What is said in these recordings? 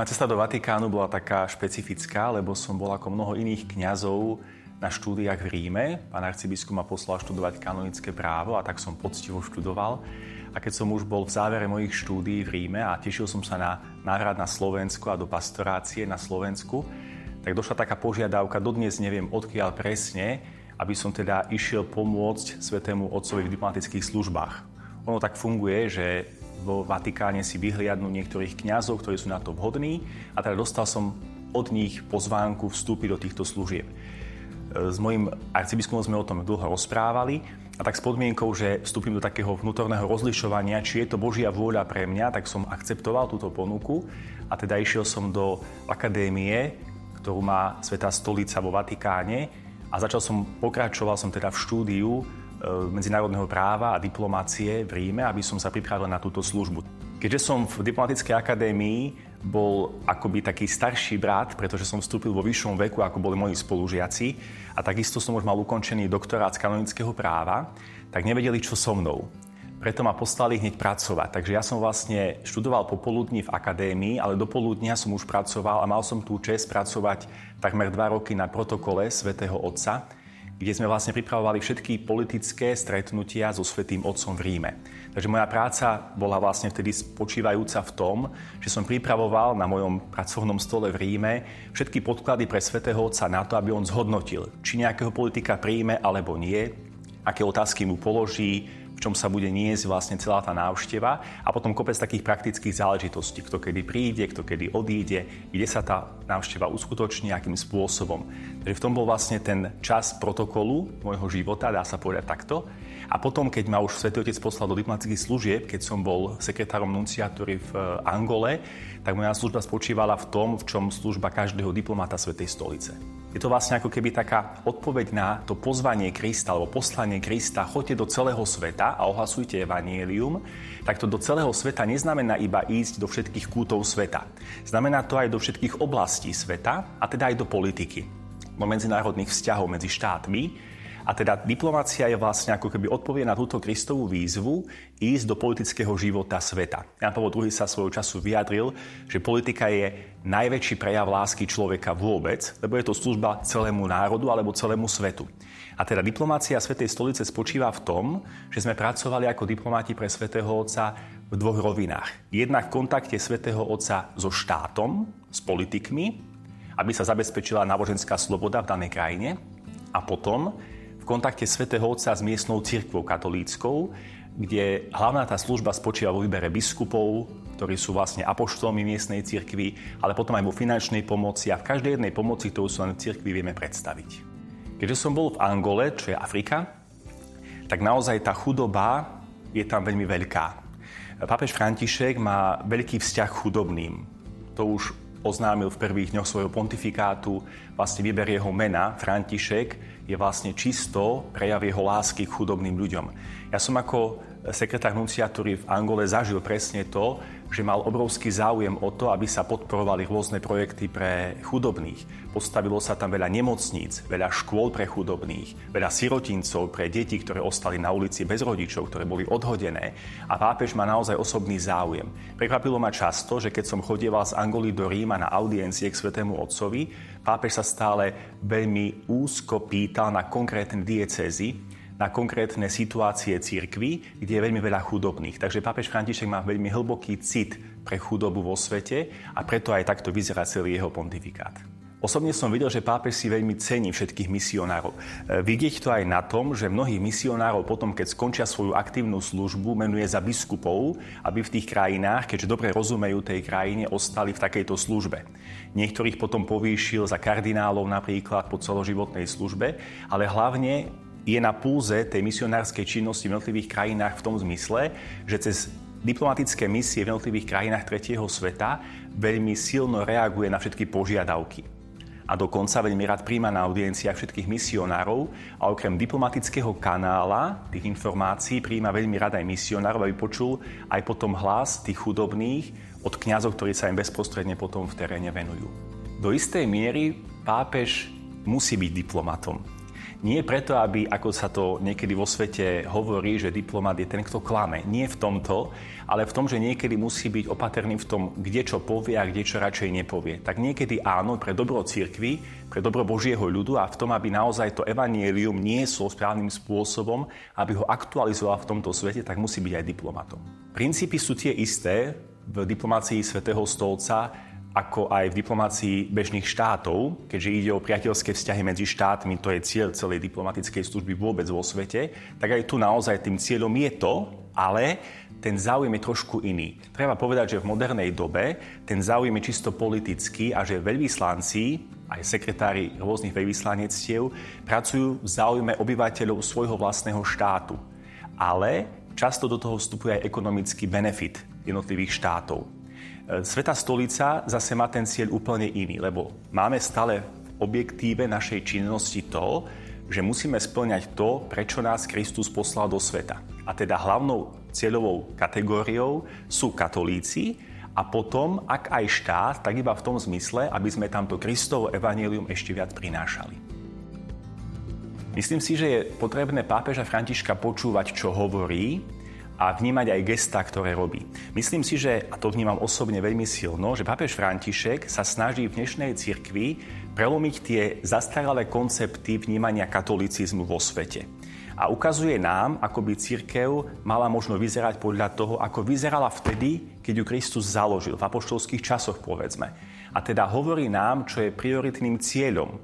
Moja cesta do Vatikánu bola taká špecifická, lebo som bol ako mnoho iných kňazov na štúdiách v Ríme. Pán arcibiskup ma poslal študovať kanonické právo a tak som poctivo študoval. A keď som už bol v závere mojich štúdií v Ríme a tešil som sa na návrat na Slovensku a do pastorácie na Slovensku, tak došla taká požiadavka, dodnes neviem odkiaľ presne, aby som teda išiel pomôcť Svetému Otcovi v diplomatických službách. Ono tak funguje, že vo Vatikáne si vyhliadnú niektorých kňazov, ktorí sú na to vhodní. A teda dostal som od nich pozvánku vstúpiť do týchto služieb. S mojim arcibiskupom sme o tom dlho rozprávali. A tak s podmienkou, že vstúpim do takého vnútorného rozlišovania, či je to Božia vôľa pre mňa, tak som akceptoval túto ponuku. A teda išiel som do akadémie, ktorú má Svetá stolica vo Vatikáne. A začal som, pokračoval som teda v štúdiu E, medzinárodného práva a diplomácie v Ríme, aby som sa pripravil na túto službu. Keďže som v diplomatickej akadémii bol akoby taký starší brat, pretože som vstúpil vo vyššom veku, ako boli moji spolužiaci, a takisto som už mal ukončený doktorát z kanonického práva, tak nevedeli, čo so mnou. Preto ma poslali hneď pracovať. Takže ja som vlastne študoval popoludní v akadémii, ale do poludnia som už pracoval a mal som tú čest pracovať takmer dva roky na protokole svätého Otca, kde sme vlastne pripravovali všetky politické stretnutia so Svetým Otcom v Ríme. Takže moja práca bola vlastne vtedy spočívajúca v tom, že som pripravoval na mojom pracovnom stole v Ríme všetky podklady pre Svetého Otca na to, aby on zhodnotil, či nejakého politika príjme alebo nie, aké otázky mu položí, čom sa bude niesť vlastne celá tá návšteva a potom kopec takých praktických záležitostí, kto kedy príde, kto kedy odíde, kde sa tá návšteva uskutoční, akým spôsobom. Takže v tom bol vlastne ten čas protokolu môjho života, dá sa povedať takto. A potom, keď ma už Svetý Otec poslal do diplomatických služieb, keď som bol sekretárom nunciatúry v eh, Angole, tak moja služba spočívala v tom, v čom služba každého diplomata Svetej stolice. Je to vlastne ako keby taká odpoveď na to pozvanie Krista alebo poslanie Krista, choďte do celého sveta a ohlasujte evanielium, tak to do celého sveta neznamená iba ísť do všetkých kútov sveta. Znamená to aj do všetkých oblastí sveta a teda aj do politiky, do medzinárodných vzťahov medzi štátmi, a teda diplomácia je vlastne ako keby odpovie na túto Kristovú výzvu ísť do politického života sveta. Jan Pavel II sa svojho času vyjadril, že politika je najväčší prejav lásky človeka vôbec, lebo je to služba celému národu alebo celému svetu. A teda diplomácia Svetej stolice spočíva v tom, že sme pracovali ako diplomáti pre Svetého Otca v dvoch rovinách. Jednak v kontakte Svetého Otca so štátom, s politikmi, aby sa zabezpečila náboženská sloboda v danej krajine. A potom kontakte svätého Otca s miestnou cirkvou katolíckou, kde hlavná tá služba spočíva vo výbere biskupov, ktorí sú vlastne apoštolmi miestnej cirkvi, ale potom aj vo finančnej pomoci a v každej jednej pomoci, ktorú len v cirkvi vieme predstaviť. Keďže som bol v Angole, čo je Afrika, tak naozaj tá chudoba je tam veľmi veľká. Pápež František má veľký vzťah chudobným. To už oznámil v prvých dňoch svojho pontifikátu, vlastne vyber jeho mena, František, je vlastne čisto prejav jeho lásky k chudobným ľuďom. Ja som ako sekretár nunciatúry v Angole zažil presne to, že mal obrovský záujem o to, aby sa podporovali rôzne projekty pre chudobných. Postavilo sa tam veľa nemocníc, veľa škôl pre chudobných, veľa sirotincov pre deti, ktoré ostali na ulici bez rodičov, ktoré boli odhodené. A pápež má naozaj osobný záujem. Prekvapilo ma často, že keď som chodieval z Angoly do Ríma na audiencie k Svetému Otcovi, pápež sa stále veľmi úzko pýtal na konkrétne diecézy, na konkrétne situácie církvy, kde je veľmi veľa chudobných. Takže pápež František má veľmi hlboký cit pre chudobu vo svete a preto aj takto vyzerá celý jeho pontifikát. Osobne som videl, že pápež si veľmi cení všetkých misionárov. E, vidieť to aj na tom, že mnohých misionárov potom, keď skončia svoju aktívnu službu, menuje za biskupov, aby v tých krajinách, keďže dobre rozumejú tej krajine, ostali v takejto službe. Niektorých potom povýšil za kardinálov napríklad po celoživotnej službe, ale hlavne je na púze tej misionárskej činnosti v jednotlivých krajinách v tom zmysle, že cez diplomatické misie v jednotlivých krajinách tretieho sveta veľmi silno reaguje na všetky požiadavky. A dokonca veľmi rád príjma na audienciách všetkých misionárov a okrem diplomatického kanála tých informácií príjma veľmi rád aj misionárov, aby počul aj potom hlas tých chudobných od kňazov, ktorí sa im bezprostredne potom v teréne venujú. Do istej miery pápež musí byť diplomatom. Nie preto, aby, ako sa to niekedy vo svete hovorí, že diplomat je ten, kto klame. Nie v tomto, ale v tom, že niekedy musí byť opatrný v tom, kde čo povie a kde čo radšej nepovie. Tak niekedy áno, pre dobro cirkvi, pre dobro Božieho ľudu a v tom, aby naozaj to evanielium niesol správnym spôsobom, aby ho aktualizoval v tomto svete, tak musí byť aj diplomatom. Princípy sú tie isté v diplomácii Svetého stolca, ako aj v diplomácii bežných štátov, keďže ide o priateľské vzťahy medzi štátmi, to je cieľ celej diplomatickej služby vôbec vo svete, tak aj tu naozaj tým cieľom je to, ale ten záujem je trošku iný. Treba povedať, že v modernej dobe ten záujem je čisto politický a že veľvyslanci, aj sekretári rôznych veľvyslanectiev, pracujú v záujme obyvateľov svojho vlastného štátu. Ale často do toho vstupuje aj ekonomický benefit jednotlivých štátov. Sveta stolica zase má ten cieľ úplne iný, lebo máme stále v objektíve našej činnosti to, že musíme splňať to, prečo nás Kristus poslal do sveta. A teda hlavnou cieľovou kategóriou sú katolíci a potom, ak aj štát, tak iba v tom zmysle, aby sme tamto Kristovo evanílium ešte viac prinášali. Myslím si, že je potrebné pápeža Františka počúvať, čo hovorí, a vnímať aj gesta, ktoré robí. Myslím si, že, a to vnímam osobne veľmi silno, že pápež František sa snaží v dnešnej cirkvi prelomiť tie zastaralé koncepty vnímania katolicizmu vo svete. A ukazuje nám, ako by církev mala možno vyzerať podľa toho, ako vyzerala vtedy, keď ju Kristus založil, v apoštolských časoch povedzme. A teda hovorí nám, čo je prioritným cieľom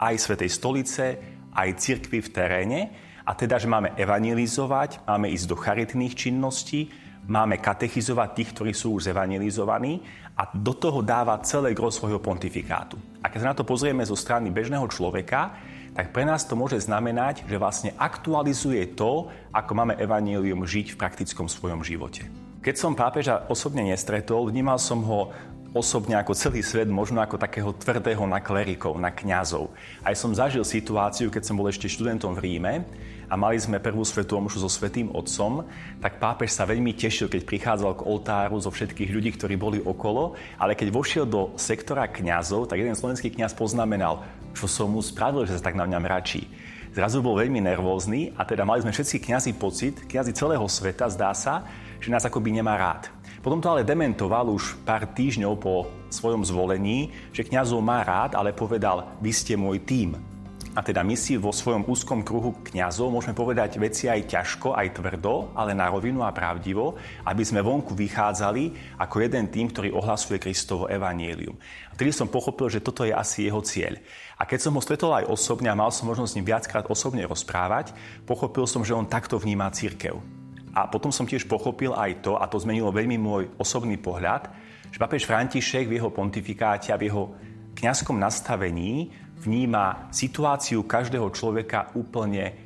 aj Svetej stolice, aj cirkvy v teréne, a teda, že máme evangelizovať, máme ísť do charitných činností, máme katechizovať tých, ktorí sú už zevangelizovaní a do toho dáva celé gro svojho pontifikátu. A keď sa na to pozrieme zo strany bežného človeka, tak pre nás to môže znamenať, že vlastne aktualizuje to, ako máme evanílium žiť v praktickom svojom živote. Keď som pápeža osobne nestretol, vnímal som ho osobne ako celý svet, možno ako takého tvrdého na klerikov, na kňazov. Aj som zažil situáciu, keď som bol ešte študentom v Ríme a mali sme prvú svetú omšu so Svetým Otcom, tak pápež sa veľmi tešil, keď prichádzal k oltáru zo všetkých ľudí, ktorí boli okolo, ale keď vošiel do sektora kňazov, tak jeden slovenský kňaz poznamenal, čo som mu spravil, že sa tak na mňa mračí. Zrazu bol veľmi nervózny a teda mali sme všetci kňazi pocit, kňazi celého sveta, zdá sa, že nás akoby nemá rád. Potom to ale dementoval už pár týždňov po svojom zvolení, že kňazov má rád, ale povedal, vy ste môj tým. A teda my si vo svojom úzkom kruhu kňazov môžeme povedať veci aj ťažko, aj tvrdo, ale na rovinu a pravdivo, aby sme vonku vychádzali ako jeden tým, ktorý ohlasuje Kristovo evanielium. A vtedy som pochopil, že toto je asi jeho cieľ. A keď som ho stretol aj osobne a mal som možnosť s ním viackrát osobne rozprávať, pochopil som, že on takto vníma církev. A potom som tiež pochopil aj to, a to zmenilo veľmi môj osobný pohľad, že papež František v jeho pontifikáte a v jeho kňazskom nastavení vníma situáciu každého človeka úplne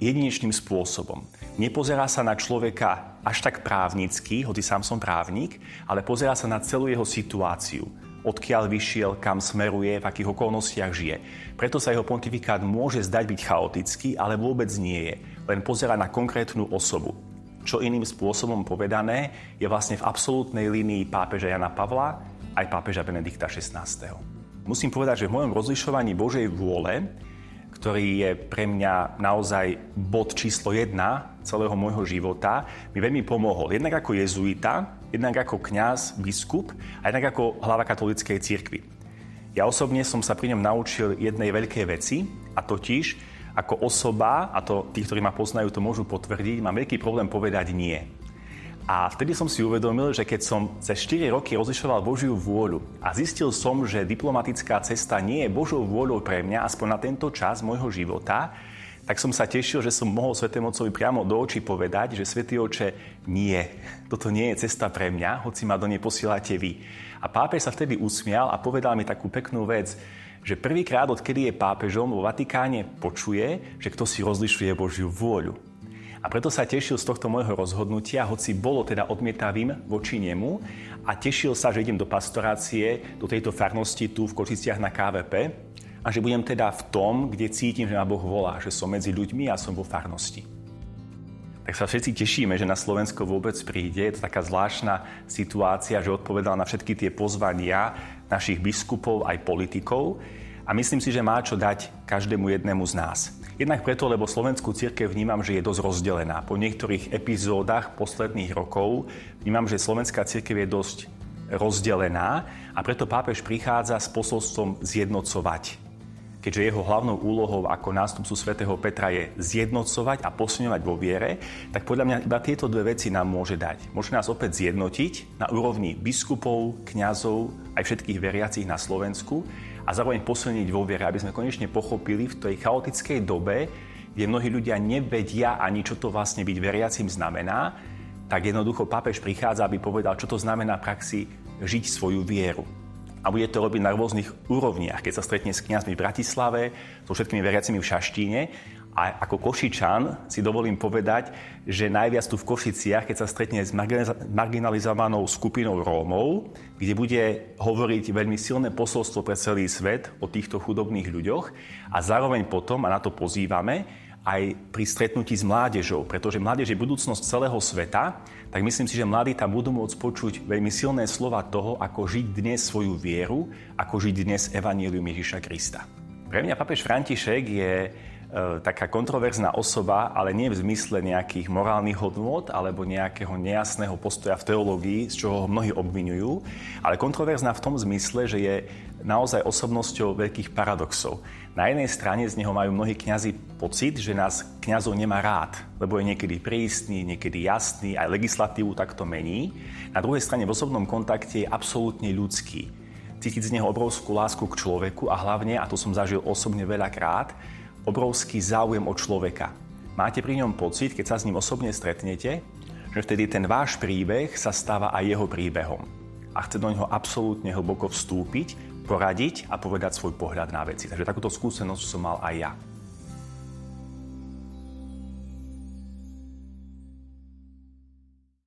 jedinečným spôsobom. Nepozerá sa na človeka až tak právnicky, hoci sám som právnik, ale pozerá sa na celú jeho situáciu odkiaľ vyšiel, kam smeruje, v akých okolnostiach žije. Preto sa jeho pontifikát môže zdať byť chaotický, ale vôbec nie je. Len pozera na konkrétnu osobu čo iným spôsobom povedané je vlastne v absolútnej línii pápeža Jana Pavla aj pápeža Benedikta XVI. Musím povedať, že v mojom rozlišovaní Božej vôle, ktorý je pre mňa naozaj bod číslo jedna celého môjho života, mi veľmi pomohol. Jednak ako jezuita, jednak ako kňaz, biskup a jednak ako hlava katolíckej cirkvi. Ja osobne som sa pri ňom naučil jednej veľkej veci, a totiž, ako osoba, a to tí, ktorí ma poznajú, to môžu potvrdiť, mám veľký problém povedať nie. A vtedy som si uvedomil, že keď som cez 4 roky rozlišoval Božiu vôľu a zistil som, že diplomatická cesta nie je Božou vôľou pre mňa, aspoň na tento čas môjho života, tak som sa tešil, že som mohol Svetému Otcovi priamo do očí povedať, že Svetý Oče, nie, toto nie je cesta pre mňa, hoci ma do nej posielate vy. A pápež sa vtedy usmial a povedal mi takú peknú vec, že prvýkrát, odkedy je pápežom vo Vatikáne, počuje, že kto si rozlišuje Božiu vôľu. A preto sa tešil z tohto môjho rozhodnutia, hoci bolo teda odmietavým voči nemu a tešil sa, že idem do pastorácie, do tejto farnosti tu v Kočiciach na KVP a že budem teda v tom, kde cítim, že ma Boh volá, že som medzi ľuďmi a som vo farnosti. Tak sa všetci tešíme, že na Slovensko vôbec príde. Je to taká zvláštna situácia, že odpovedal na všetky tie pozvania našich biskupov aj politikov. a myslím si, že má čo dať každému jednému z nás. Jednak preto, lebo slovenskú církev vnímam, že je dosť rozdelená. Po niektorých epizódach posledných rokov vnímam, že slovenská církev je dosť rozdelená a preto pápež prichádza s posolstvom zjednocovať keďže jeho hlavnou úlohou ako nástupcu svätého Petra je zjednocovať a posilňovať vo viere, tak podľa mňa iba tieto dve veci nám môže dať. Môže nás opäť zjednotiť na úrovni biskupov, kňazov, aj všetkých veriacich na Slovensku a zároveň posilniť vo viere, aby sme konečne pochopili v tej chaotickej dobe, kde mnohí ľudia nevedia ani, čo to vlastne byť veriacim znamená, tak jednoducho pápež prichádza, aby povedal, čo to znamená v praxi žiť svoju vieru a bude to robiť na rôznych úrovniach. Keď sa stretne s kňazmi v Bratislave, so všetkými veriacimi v Šaštíne a ako Košičan si dovolím povedať, že najviac tu v Košiciach, keď sa stretne s marginalizovanou skupinou Rómov, kde bude hovoriť veľmi silné posolstvo pre celý svet o týchto chudobných ľuďoch a zároveň potom, a na to pozývame, aj pri stretnutí s mládežou, pretože mládež je budúcnosť celého sveta, tak myslím si, že mladí tam budú môcť počuť veľmi silné slova toho, ako žiť dnes svoju vieru, ako žiť dnes Evangelium Ježiša Krista. Pre mňa papež František je taká kontroverzná osoba, ale nie v zmysle nejakých morálnych hodnôt alebo nejakého nejasného postoja v teológii, z čoho ho mnohí obvinujú, ale kontroverzná v tom zmysle, že je naozaj osobnosťou veľkých paradoxov. Na jednej strane z neho majú mnohí kňazi pocit, že nás kňazov nemá rád, lebo je niekedy prísny, niekedy jasný, aj legislatívu takto mení. Na druhej strane v osobnom kontakte je absolútne ľudský. Cítiť z neho obrovskú lásku k človeku a hlavne, a to som zažil osobne veľakrát, obrovský záujem o človeka. Máte pri ňom pocit, keď sa s ním osobne stretnete, že vtedy ten váš príbeh sa stáva aj jeho príbehom. A chce do neho absolútne hlboko vstúpiť, poradiť a povedať svoj pohľad na veci. Takže takúto skúsenosť som mal aj ja.